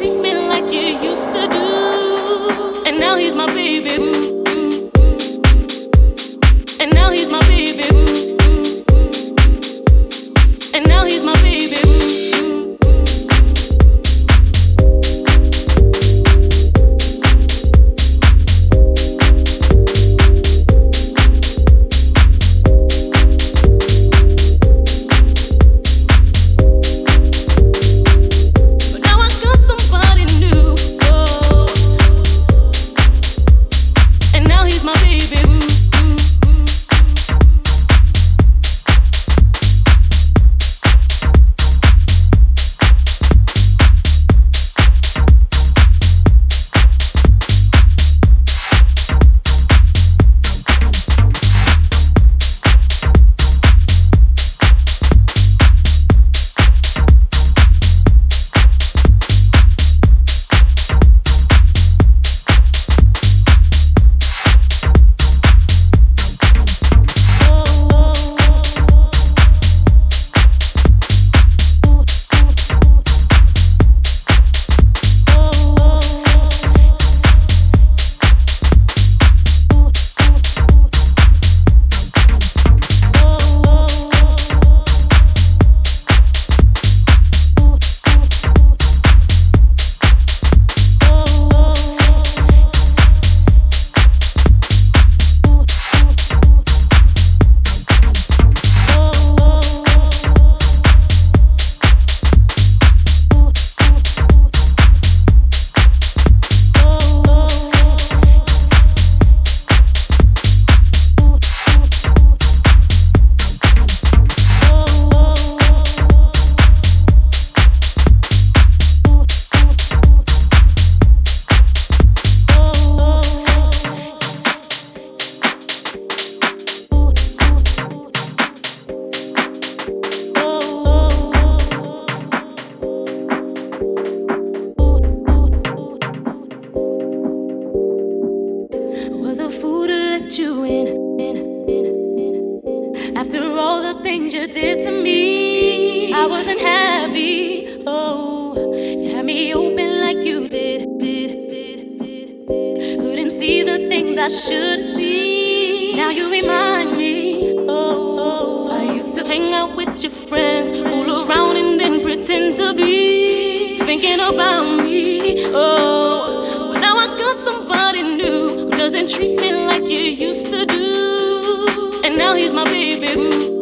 treat me like you used to do. And now he's my baby. Ooh, ooh, ooh. And now he's my baby. I wasn't happy. Oh, you had me open like you did. did, did, did Couldn't see the things I should see. Now you remind me. Oh, oh, I used to hang out with your friends, fool around and then pretend to be thinking about me. Oh, but now I got somebody new who doesn't treat me like you used to do. And now he's my baby. Ooh.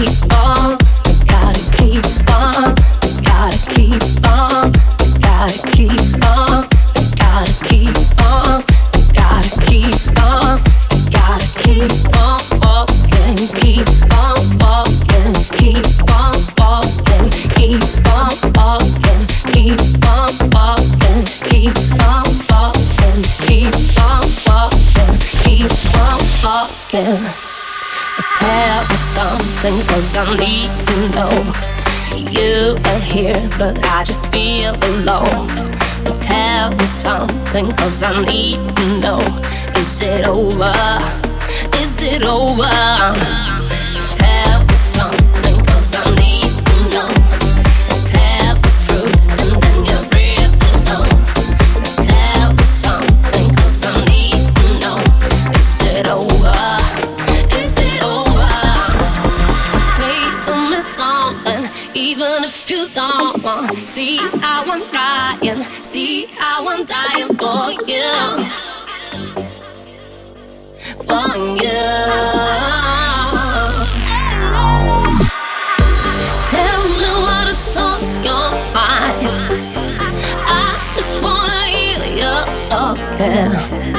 all I need to know. You are here, but I just feel alone. Tell me something, cause I need to know. Is it over? Is it over? For you. Tell me what is on your mind. I just wanna hear you talking.